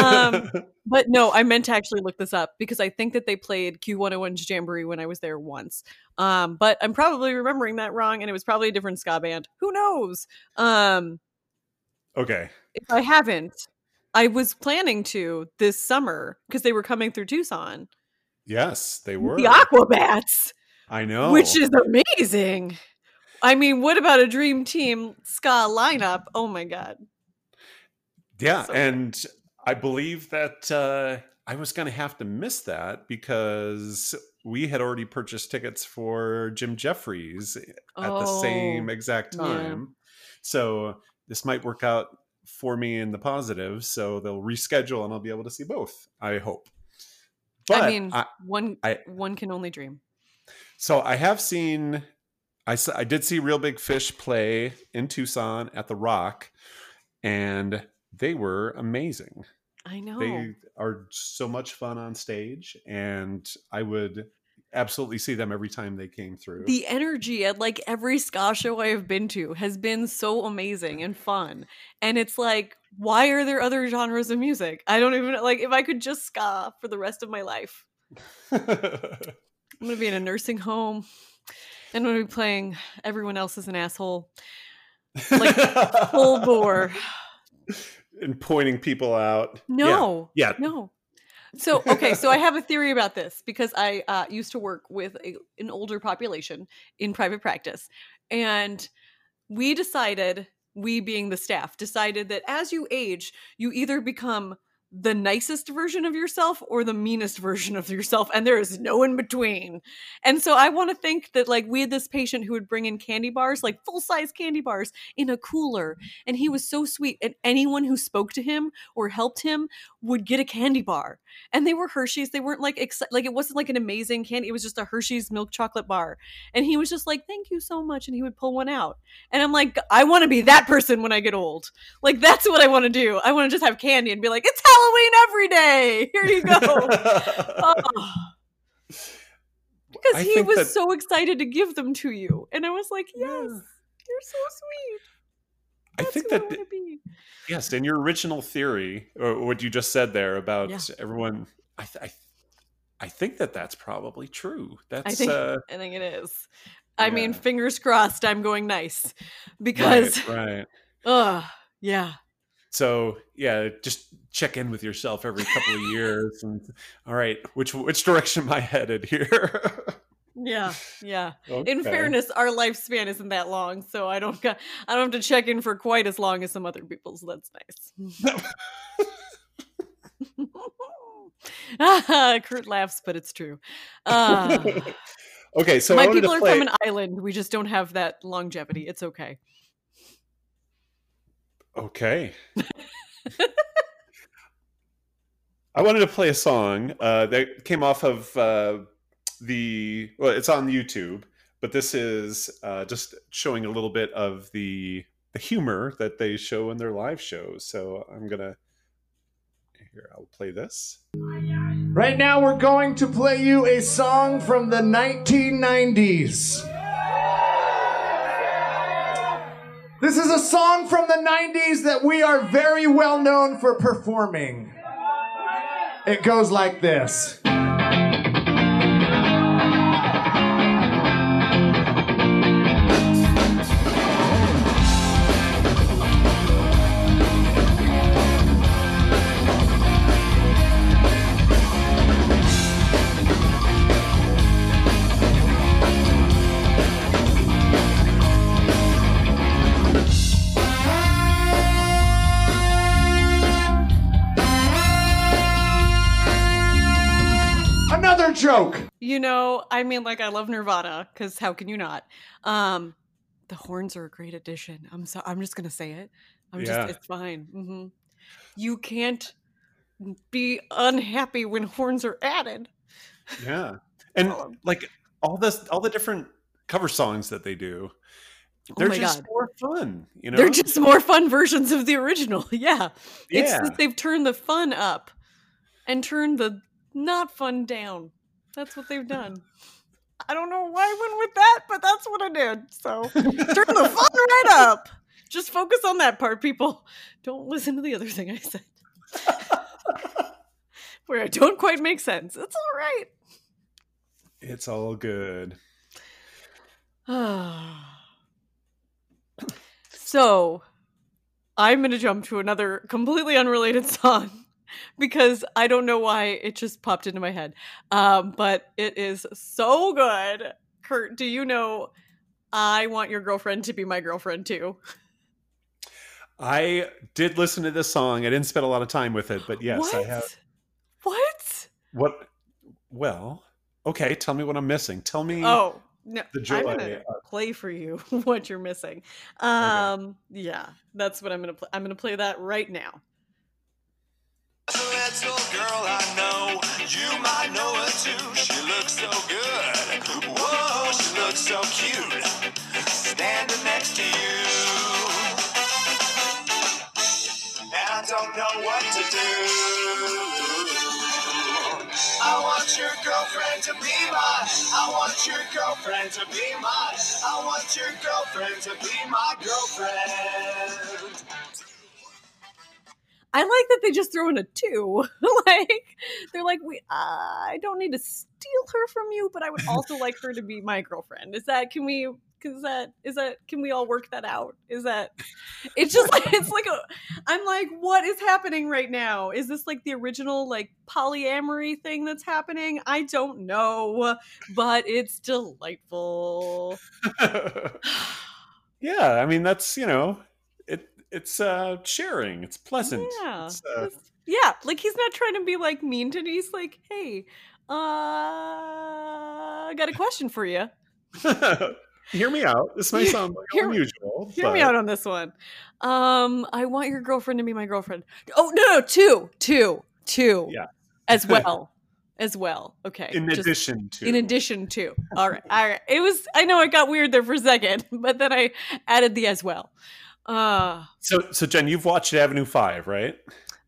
Um, [laughs] but no, I meant to actually look this up because I think that they played Q101's Jamboree when I was there once. Um, but I'm probably remembering that wrong and it was probably a different ska band. Who knows? Um, okay. if I haven't, I was planning to this summer because they were coming through Tucson. Yes, they were. The Aquabats, I know. which is amazing. I mean, what about a dream team ska lineup? Oh my god. yeah, so- and I believe that uh, I was going to have to miss that because we had already purchased tickets for Jim Jefferies at the same Oh, exact yeah. time. So this might work out for me in the positive. So they'll reschedule and I'll be able to see both. I hope. But I mean, I, one I- one can only dream. So I have seen, I I did see Real Big Fish play in Tucson at the Rock, and they were amazing. I know. They are so much fun on stage, and I would absolutely see them every time they came through. the energy at like every ska show I have been to has been so amazing and fun. And it's like, why are there other genres of music? I don't even like if I could just ska for the rest of my life. I'm gonna be in a nursing home and I'm gonna be playing everyone else is an asshole. like, Full bore. [laughs] and pointing people out. Yeah. No. Yeah. No. So okay, so I have a theory about this because I uh, used to work with a, an older population in private practice, and we decided, we being the staff, decided that as you age, you either become the nicest version of yourself or the meanest [laughs] version of yourself and there is no in between. And so i want to think that like we had this patient who would bring in candy bars like full size candy bars in a cooler and he was so sweet and anyone who spoke to him or helped him would get a candy bar. And they were hershey's they weren't like like it wasn't like an amazing candy it was just a hershey's milk chocolate bar. And he was just like thank you so much and he would pull one out. And i'm like i want to be that person when i get old. Like that's what i want to do. I want to just have candy and be like it's halloween every day here you go Oh. [laughs] because I he was that- so excited to give them to you and i was like yes Yeah. you're so sweet I That's think I that be. yes, in your original theory, or what you just said there about Yeah. everyone, I, th- I, I think that that's probably true. That's I think uh, I think it is. I mean, fingers crossed. I'm going nice because, right, right. [laughs] ugh, yeah, So yeah, just check in with yourself every couple of years, and all right, which which direction am I headed here? [laughs] yeah, yeah. In fairness, our lifespan isn't that long, so I don't got, I don't have to check in for quite as long as some other people's. That's nice. [laughs] Kurt laughs, but it's true. Uh, [laughs] okay, so my people are play. from an island. We just don't have that longevity. It's okay. Okay. I wanted to play a song uh, that came off of uh, the. Well, it's on YouTube, but this is uh, just showing a little bit of the the humor that they show in their live shows. So I'm gonna. Here, I'll play this. Right now, we're going to play you a song from the 1990s. This is a song from the 90s that we are very well known for performing. It goes like this. Joke. You know, I mean, like I love Nirvana because how can you not? Um, the horns are a great addition. I'm so I'm just gonna say it. I'm Yeah. just it's fine. hmm You can't be unhappy when horns are added. Yeah, and Oh. like all this, all the different cover songs that they do, they're oh just god, more fun. You know, they're just more fun versions of the original. [laughs] Yeah, it's that they've turned the fun up and turned the not fun down. That's what they've done. I don't know why I went with that, but that's what I did. So turn the fun [laughs] right up. Just focus on that part, people. Don't listen to the other thing I said. [laughs] Where it don't quite make sense. It's all right. It's all good. [sighs] so I'm going to jump to another completely unrelated [laughs] song because I don't know why it just popped into my head. Um, but it is so good. Kurt, do you know I want your girlfriend to be my girlfriend too? I did listen to this song. I didn't spend a lot of time with it, but yes, what? I have. What? What? Well, okay. Tell me what I'm missing. Tell me. Oh, no. the I'm gonna play for you [laughs] what you're missing. Um, yeah, that's what I'm gonna play. I'm gonna play that right now. I know, you might know her too. She looks so good. Whoa, she looks so cute. Standing next to you. And I don't know what to do. I want your girlfriend to be mine. I want your girlfriend to be mine. I want your girlfriend to be my girlfriend. I like that they just throw in a two. [laughs] like they're like, we. Uh, I don't need to steal her from you, but I would also like her to be [laughs] my girlfriend. Is that? Can we? Is that? Is that? Can we all work that out? Is that? It's just like it's like a. I'm like, what is happening right now? Is this like the original like polyamory thing that's happening? I don't know, but it's delightful. [laughs] [sighs] yeah, I mean that's you know, it's uh sharing. It's pleasant. Yeah, It's, uh, Yeah, like he's not trying to be like mean to me. He's like, hey, uh, I got a question for you. [laughs] Hear me out. This may [laughs] sound like hear unusual. Hear me out on this one. Um, I want your girlfriend to be my girlfriend. Oh no, no, two, two, two. Yeah. as [laughs] well, as well. Okay, In just- addition to in addition to. All right, all right. It was. I know it got weird there for a second, but then I added the as well. Uh, So so Jen, you've watched Avenue Five, right?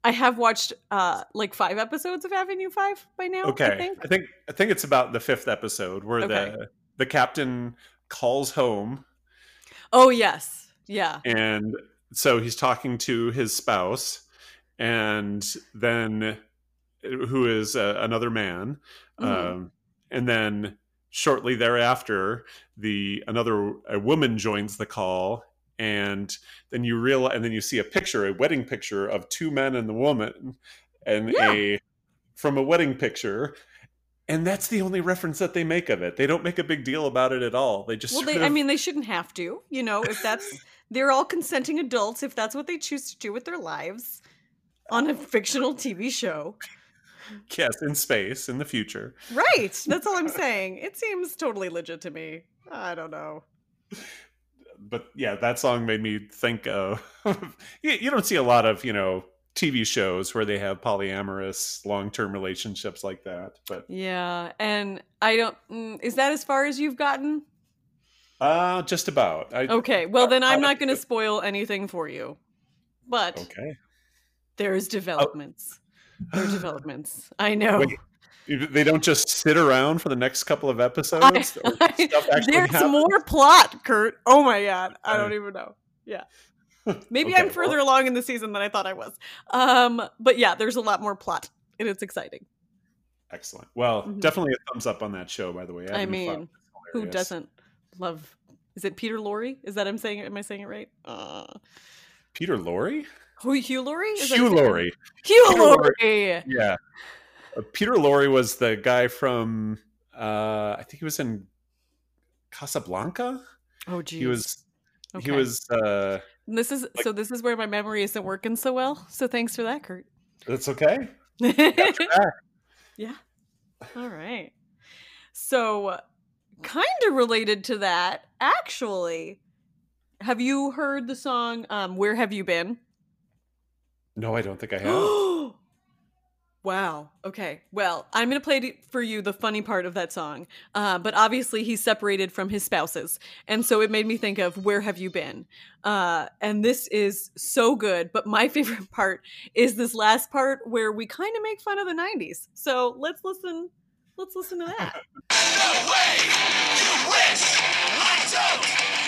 I have watched uh like five episodes of Avenue Five by now. Okay. I think. I think I think it's about the fifth episode where Okay. the the captain calls home Oh yes, yeah. and so he's talking to his spouse and then who is uh, another man Mhm. um, and then shortly thereafter the another a woman joins the call and then you realize and then you see a picture a wedding picture of two men and the woman and Yeah. a from a wedding picture and that's the only reference that they make of it they don't make a big deal about it at all they just Well, they, I mean, they shouldn't have to. You know, if that's [laughs] they're all consenting adults, if that's what they choose to do with their lives on a fictional TV show, yes in space in the future right? That's all I'm [laughs] saying. It seems totally legit to me. I don't know. But yeah, that song made me think of. [laughs] you, you don't see a lot of you know TV shows where they have polyamorous long term relationships like that, but Yeah, and I don't. Mm, is that as far as you've gotten? uh just about. I, Okay, well then I'm I- not going to spoil anything for you. But okay. there's developments. There are developments. I know. Wait, They don't just sit around for the next couple of I- episodes. [laughs] or stuff there's happens? more plot, Kurt. Oh my god, I don't even know. Yeah, [laughs] maybe Okay, I'm well- further along in the season than I thought I was. Um, but yeah, there's a lot more plot, and it's exciting. Excellent. Well, Mhm. definitely a thumbs up on that show, by the way. I Avenue mean, Who doesn't love? Is it Peter Lorre? Is that I'm saying? Am I saying it right? Uh, Peter Lorre? who Hugh Laurie? Is Hugh? Laurie. Hugh Laurie. Yeah. Uh, Peter Lorre was the guy from uh I think he was in Casablanca. Oh, geez. He was Okay. he was uh This is so. This is where my memory isn't working so well. So thanks for that, Kurt. that's okay. Got your back. yeah. All right. So, kind of related to that, actually. Have you heard the song um, "Where Have You Been"? No, I don't think I have. [gasps] [gasps] wow. Okay. Well, I'm going to play for you the funny part of that song. Uh, but obviously, he's separated from his spouses. And so it made me think of Where Have You Been? Uh, and this is so good. But my [laughs] favorite part is this last part where we kind of make fun of the 90s. So let's listen. Let's listen to that. [laughs]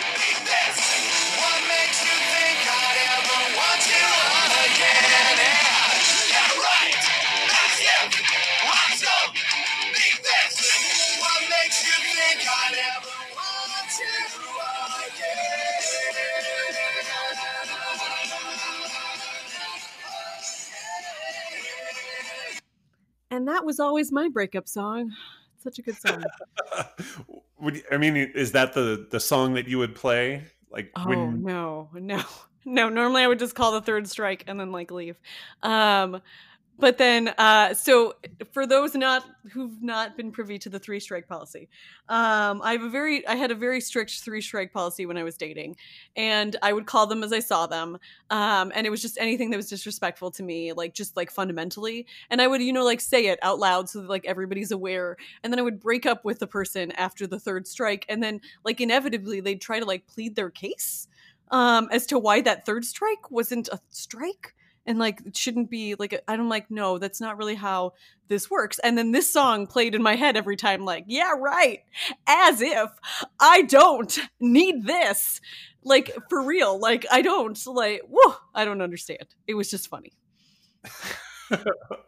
And that was always my breakup song. [sighs] Such a good song. [laughs] Would I mean is that the the song that you would play like Oh when no, no, [laughs] no. Normally I would just call the third strike and then like leave. Um, but then, uh, so for those not who've not been privy to the three strike policy, um, I have a very, I had a very strict three strike policy when I was dating, and I would call them as I saw them, um, and it was just anything that was disrespectful to me, like just like fundamentally, and I would, you know, like say it out loud so that like everybody's aware, and then I would break up with the person after the third strike, and then like inevitably they'd try to like plead their case um as to why that third strike wasn't a strike and like it shouldn't be like a- i'm like no that's not really how this works. And then this song played in my head every time like yeah right as if i don't need this. Like for real like i don't like whoa i don't understand. It was just funny.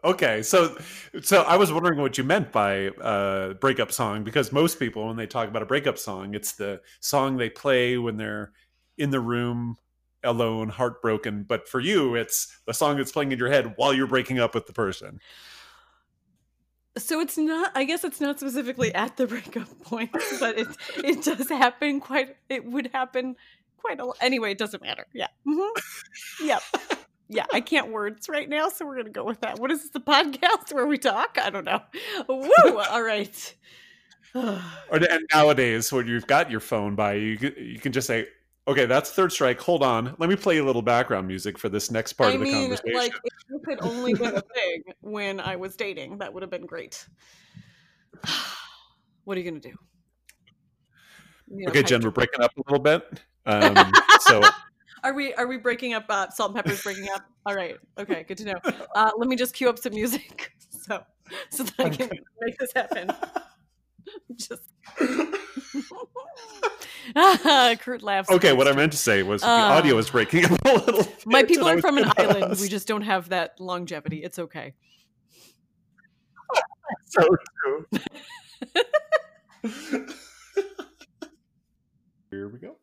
Okay, so so I was wondering what you meant by uh breakup song because most people when they talk about a breakup song, it's the song they play when they're in the room alone, heartbroken. But for you, it's the song that's playing in your head while you're breaking up with the person. so it's not i guess it's not specifically at the [laughs] breakup point but it it does happen quite it would happen quite a lot anyway it doesn't matter yeah hmm yep yeah, I can't words right now, so we're gonna go with that. What is this, the podcast where we talk? I don't know. Woo! [laughs] All right. [sighs] Or, and nowadays, when you've got your phone by you, you can just say, "Okay, that's third strike. Hold on, let me play a little background music for this next part I of the mean, conversation." like if this had only been a [laughs] thing when I was dating, that would have been great. [sighs] what are you gonna do? You know, okay, Jen, we're breaking up a little bit. Um, so [laughs] Are we are we breaking up? Uh, salt and pepper's breaking up. All right. Okay. Good to know. [laughs] Uh, let me just cue up some music so so that I can make this happen. just [laughs] Kurt laughs. okay, what I meant to say was the Uh, audio is breaking [laughs] up a little. it. My people are from an island. ask- We just don't have that longevity. It's okay. [laughs] so true. Here we go.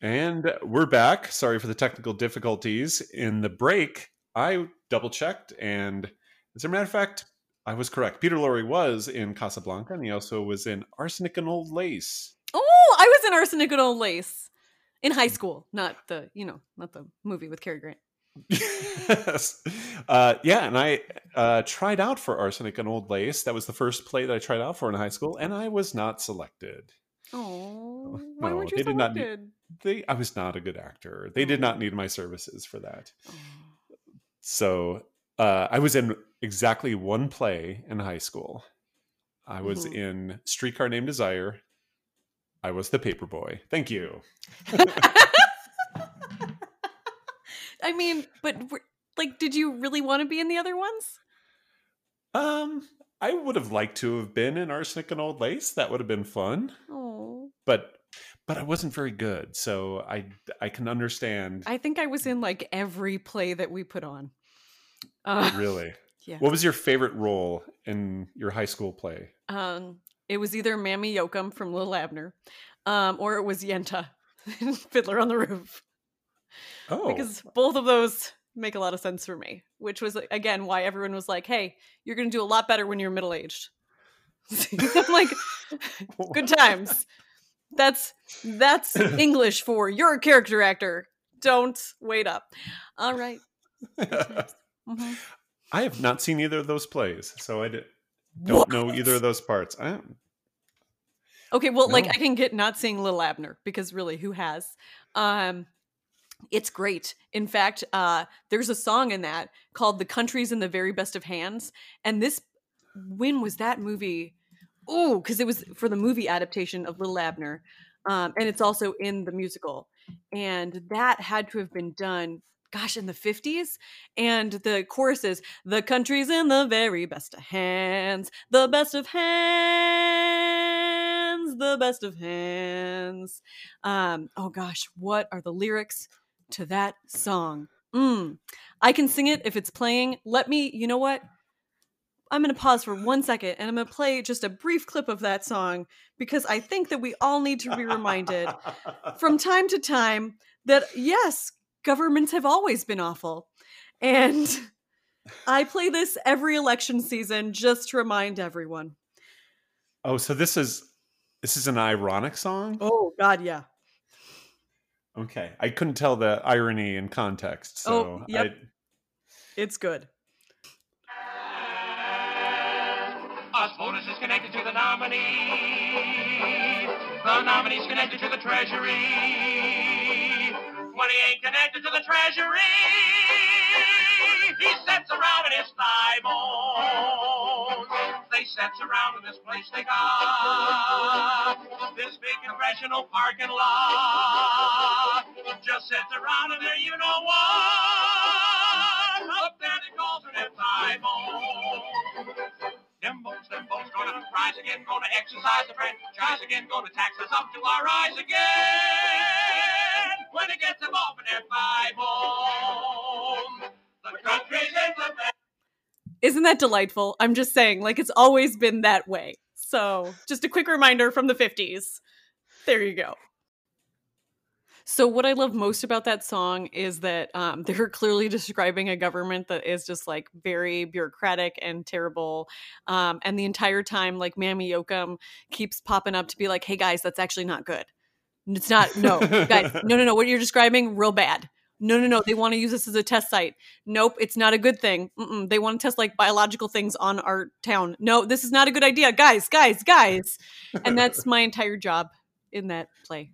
And we're back. Sorry for the technical difficulties. In the break, I double checked, and as a matter of fact, I was correct. Peter Lorre was in Casablanca, and he also was in Arsenic and Old Lace. I was in Arsenic and Old Lace in high school, not the you know not the movie with Cary Grant. yes. Uh, yeah, and I uh, tried out for Arsenic and Old Lace. That was the first play that I tried out for in high school, and I was not selected. Oh, why no, weren't you they did not need- They, I was not a good actor. They did not need my services for that. So uh, I was in exactly one play in high school. I was Mhm. in Streetcar Named Desire. I was the paper boy. Thank you. [laughs] I mean, but like, did you really want to be in the other ones? Um, I would have liked to have been in Arsenic and Old Lace. That would have been fun. Oh, But but I wasn't very good, so I I can understand. I think I was in like every play that we put on. Uh, really. [laughs] yeah. What was your favorite role in your high school play? Um, it was either Mammy Yokum from Little Abner, um, or it was Yenta, [laughs] Fiddler on the Roof, Oh, because both of those make a lot of sense for me. Which was again why everyone was like, "Hey, you're going to do a lot better when you're middle aged." [laughs] I'm like, [laughs] good times. That's that's English for you're a character actor. Don't wait up. All right. Mhm. I have not seen either of those plays, so I d- don't know either of those parts. I, Okay, well, like I can get not seeing Little Abner because really, who has? Um, it's great. In fact, uh, there's a song in that called "The Country's in the Very Best of Hands," and this when was that movie? Oh, because it was for the movie adaptation of Little Abner, um, and it's also in the musical, and that had to have been done. Gosh, in the 50s. And the chorus is The country's in the very best of hands, the best of hands, the best of hands. Um, oh gosh, what are the lyrics to that song? Mm. I can sing it if it's playing. Let me, you know what? I'm going to pause for one second and I'm going to play just a brief clip of that song because I think that we all need to be reminded from [laughs] time to time that yes, governments have always been awful. And [laughs] I play this every election season just to remind everyone. oh, so this is this is an ironic song. Oh, God, yeah. Okay, I couldn't tell the irony in context. So Oh, yep. I, It's good. Us voters is connected to the nominee. The nominee's connected to the treasury. When he ain't connected to the treasury, he sits around in his thigh bones. They sits around in this place they got. This big congressional parking lot. Just sits around in there, you know what? Up there they call for them thigh bones. Rise again, gonna exercise the franchise again, gonna tax us up to our eyes again. When it gets them bones, the country's in the best. Isn't that delightful? I'm just saying, like, it's always been that way. So, just a quick reminder from the 50s. There you go. So, what I love most about that song is that um, [laughs] they're clearly describing a government that is just like very bureaucratic and terrible. Um, and the entire time, like, Mammy Yokum keeps popping up to be like, hey guys, that's actually not good. It's not, no, guys, [laughs] no, no, no. What you're describing, real bad. no, no, no. They want to use this as a test site. Nope, it's not a good thing. Mm-mm. They want to test like biological things on our town. No, this is not a good idea, guys, guys, guys. And that's my entire job in that play.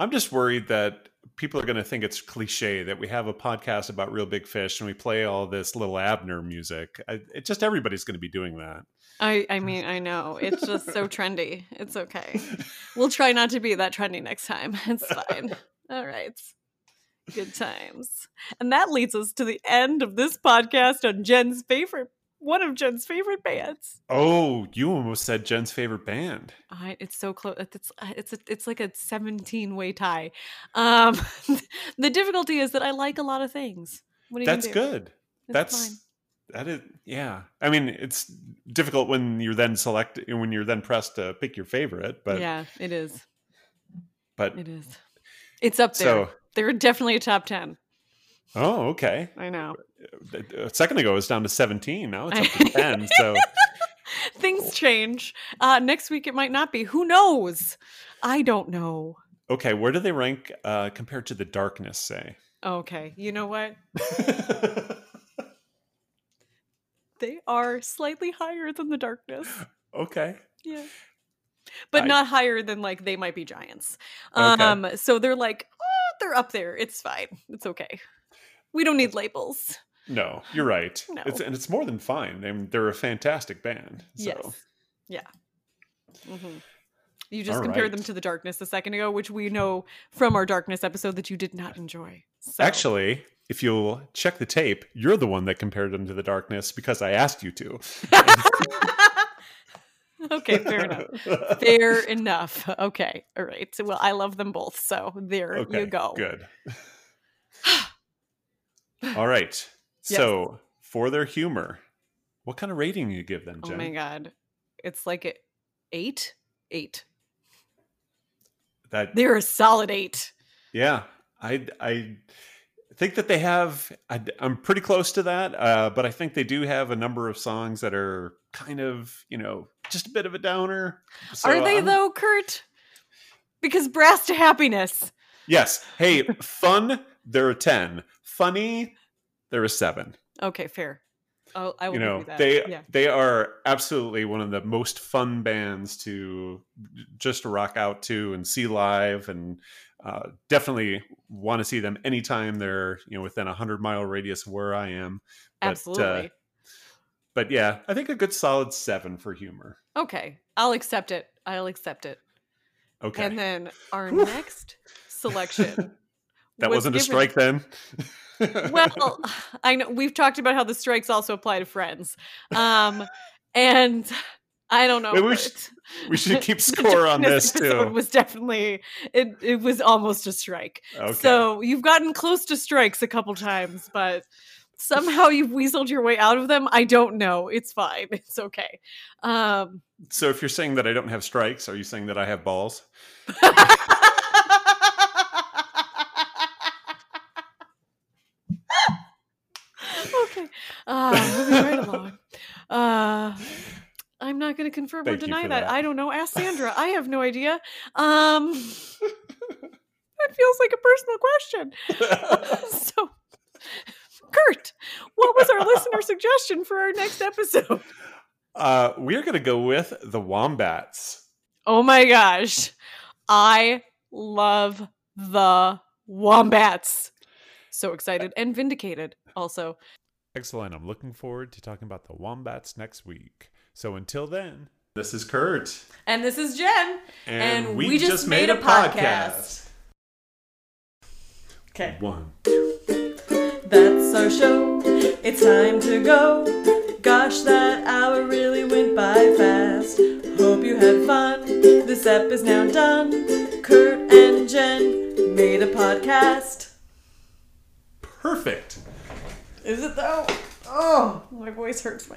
I'm just worried that people are going to think it's cliche that we have a podcast about real big fish and we play all this little Abner music. I, it just everybody's going to be doing that. I, I mean, I know it's just so [laughs] trendy. It's okay. We'll try not to be that trendy next time. [laughs] It's fine. [laughs] All right. Good times. And that leads us to the end of this podcast on Jen's favorite, one of Jen's favorite bands. Oh, you almost said Jen's favorite band. I, it's so close. It's it's a, it's like a seventeen way tie. Um, [laughs] the difficulty is that I like a lot of things. That's good. It's That's fine. that is yeah. I mean, it's difficult when you're then select when you're then pressed to pick your favorite, but yeah, it is. but It is. It's up there. so They're definitely a top ten. oh okay. I know. A second ago it was down to 17. Now it's up to [laughs] 10. So Things change. Uh, next week it might not be. Who knows? I don't know. okay, where do they rank uh, compared to the darkness? Say. Okay, you know what? [laughs] They are slightly higher than the darkness. okay. Yeah. But I- not higher than like they might be giants. Okay. Um so they're like, oh, they're up there. It's fine. It's okay. We don't need labels. No, you're right. No. It's, and it's more than fine. I mean, they're a fantastic band. So. Yes. Yeah. hmm You just All compared them to the darkness a second ago, which we know from our darkness episode that you did not enjoy. So. Actually, if you'll check the tape, you're the one that compared them to the darkness because I asked you to. [laughs] okay, fair enough. Fair enough. Okay. All right. So, well, I love them both. So there Okay, you go. Good. [sighs] All right. So for their humor, what kind of rating do you give them, Oh my God. It's like a eight. Eight. That They're a solid eight. yeah, I I think that they have. I, am pretty close to that, uh, but I think they do have a number of songs that are kind of you know just a bit of a downer. So Are they I'm- though, Kurt? Because brass to happiness. Yes. Hey, fun. They're a ten. Funny. They're a seven. Okay, fair. Oh, I will you know they yeah. they are absolutely one of the most fun bands to just rock out to and see live and uh, definitely want to see them anytime they're you know within a hundred mile radius of where I am. But, uh, Absolutely. but yeah, I think a good solid seven for humor. okay. I'll accept it. I'll accept it. Okay, And then our next selection. [laughs] that was wasn't a strike then. [laughs] well, [laughs] [sighs] I know we've talked about how the strikes also apply to friends. Um and I don't know. We should- we should [laughs] keep score on this, episode It Was definitely it. It was almost a strike. okay. So you've gotten close to strikes a couple times, but somehow you've weaseled your way out of them. I don't know. It's fine. [laughs] It's okay. Um, so if you're saying that I don't have strikes, are you saying that I have balls? Okay. Uh, moving right along. [laughs] Uh, I'm not going to confirm or Thank you deny that. that. I don't know. Ask Sandra. [laughs] I have no idea. Um, that feels like a personal question. [laughs] so, Kurt, what was our listener suggestion for our next episode? uh, we're gonna go with the wombats. Oh my gosh. I love the wombats. So excited and vindicated also. Excellent. I'm looking forward to talking about the wombats next week. So until then, this is Kurt. And this is Jen. And, And we, we just, just made, made a a podcast. Okay. One. That's our show. It's time to go. Gosh, that hour really went by fast. Hope you had fun. This ep is now done. Kurt and Jen made a podcast. Perfect. Is it though? Oh, my voice hurts my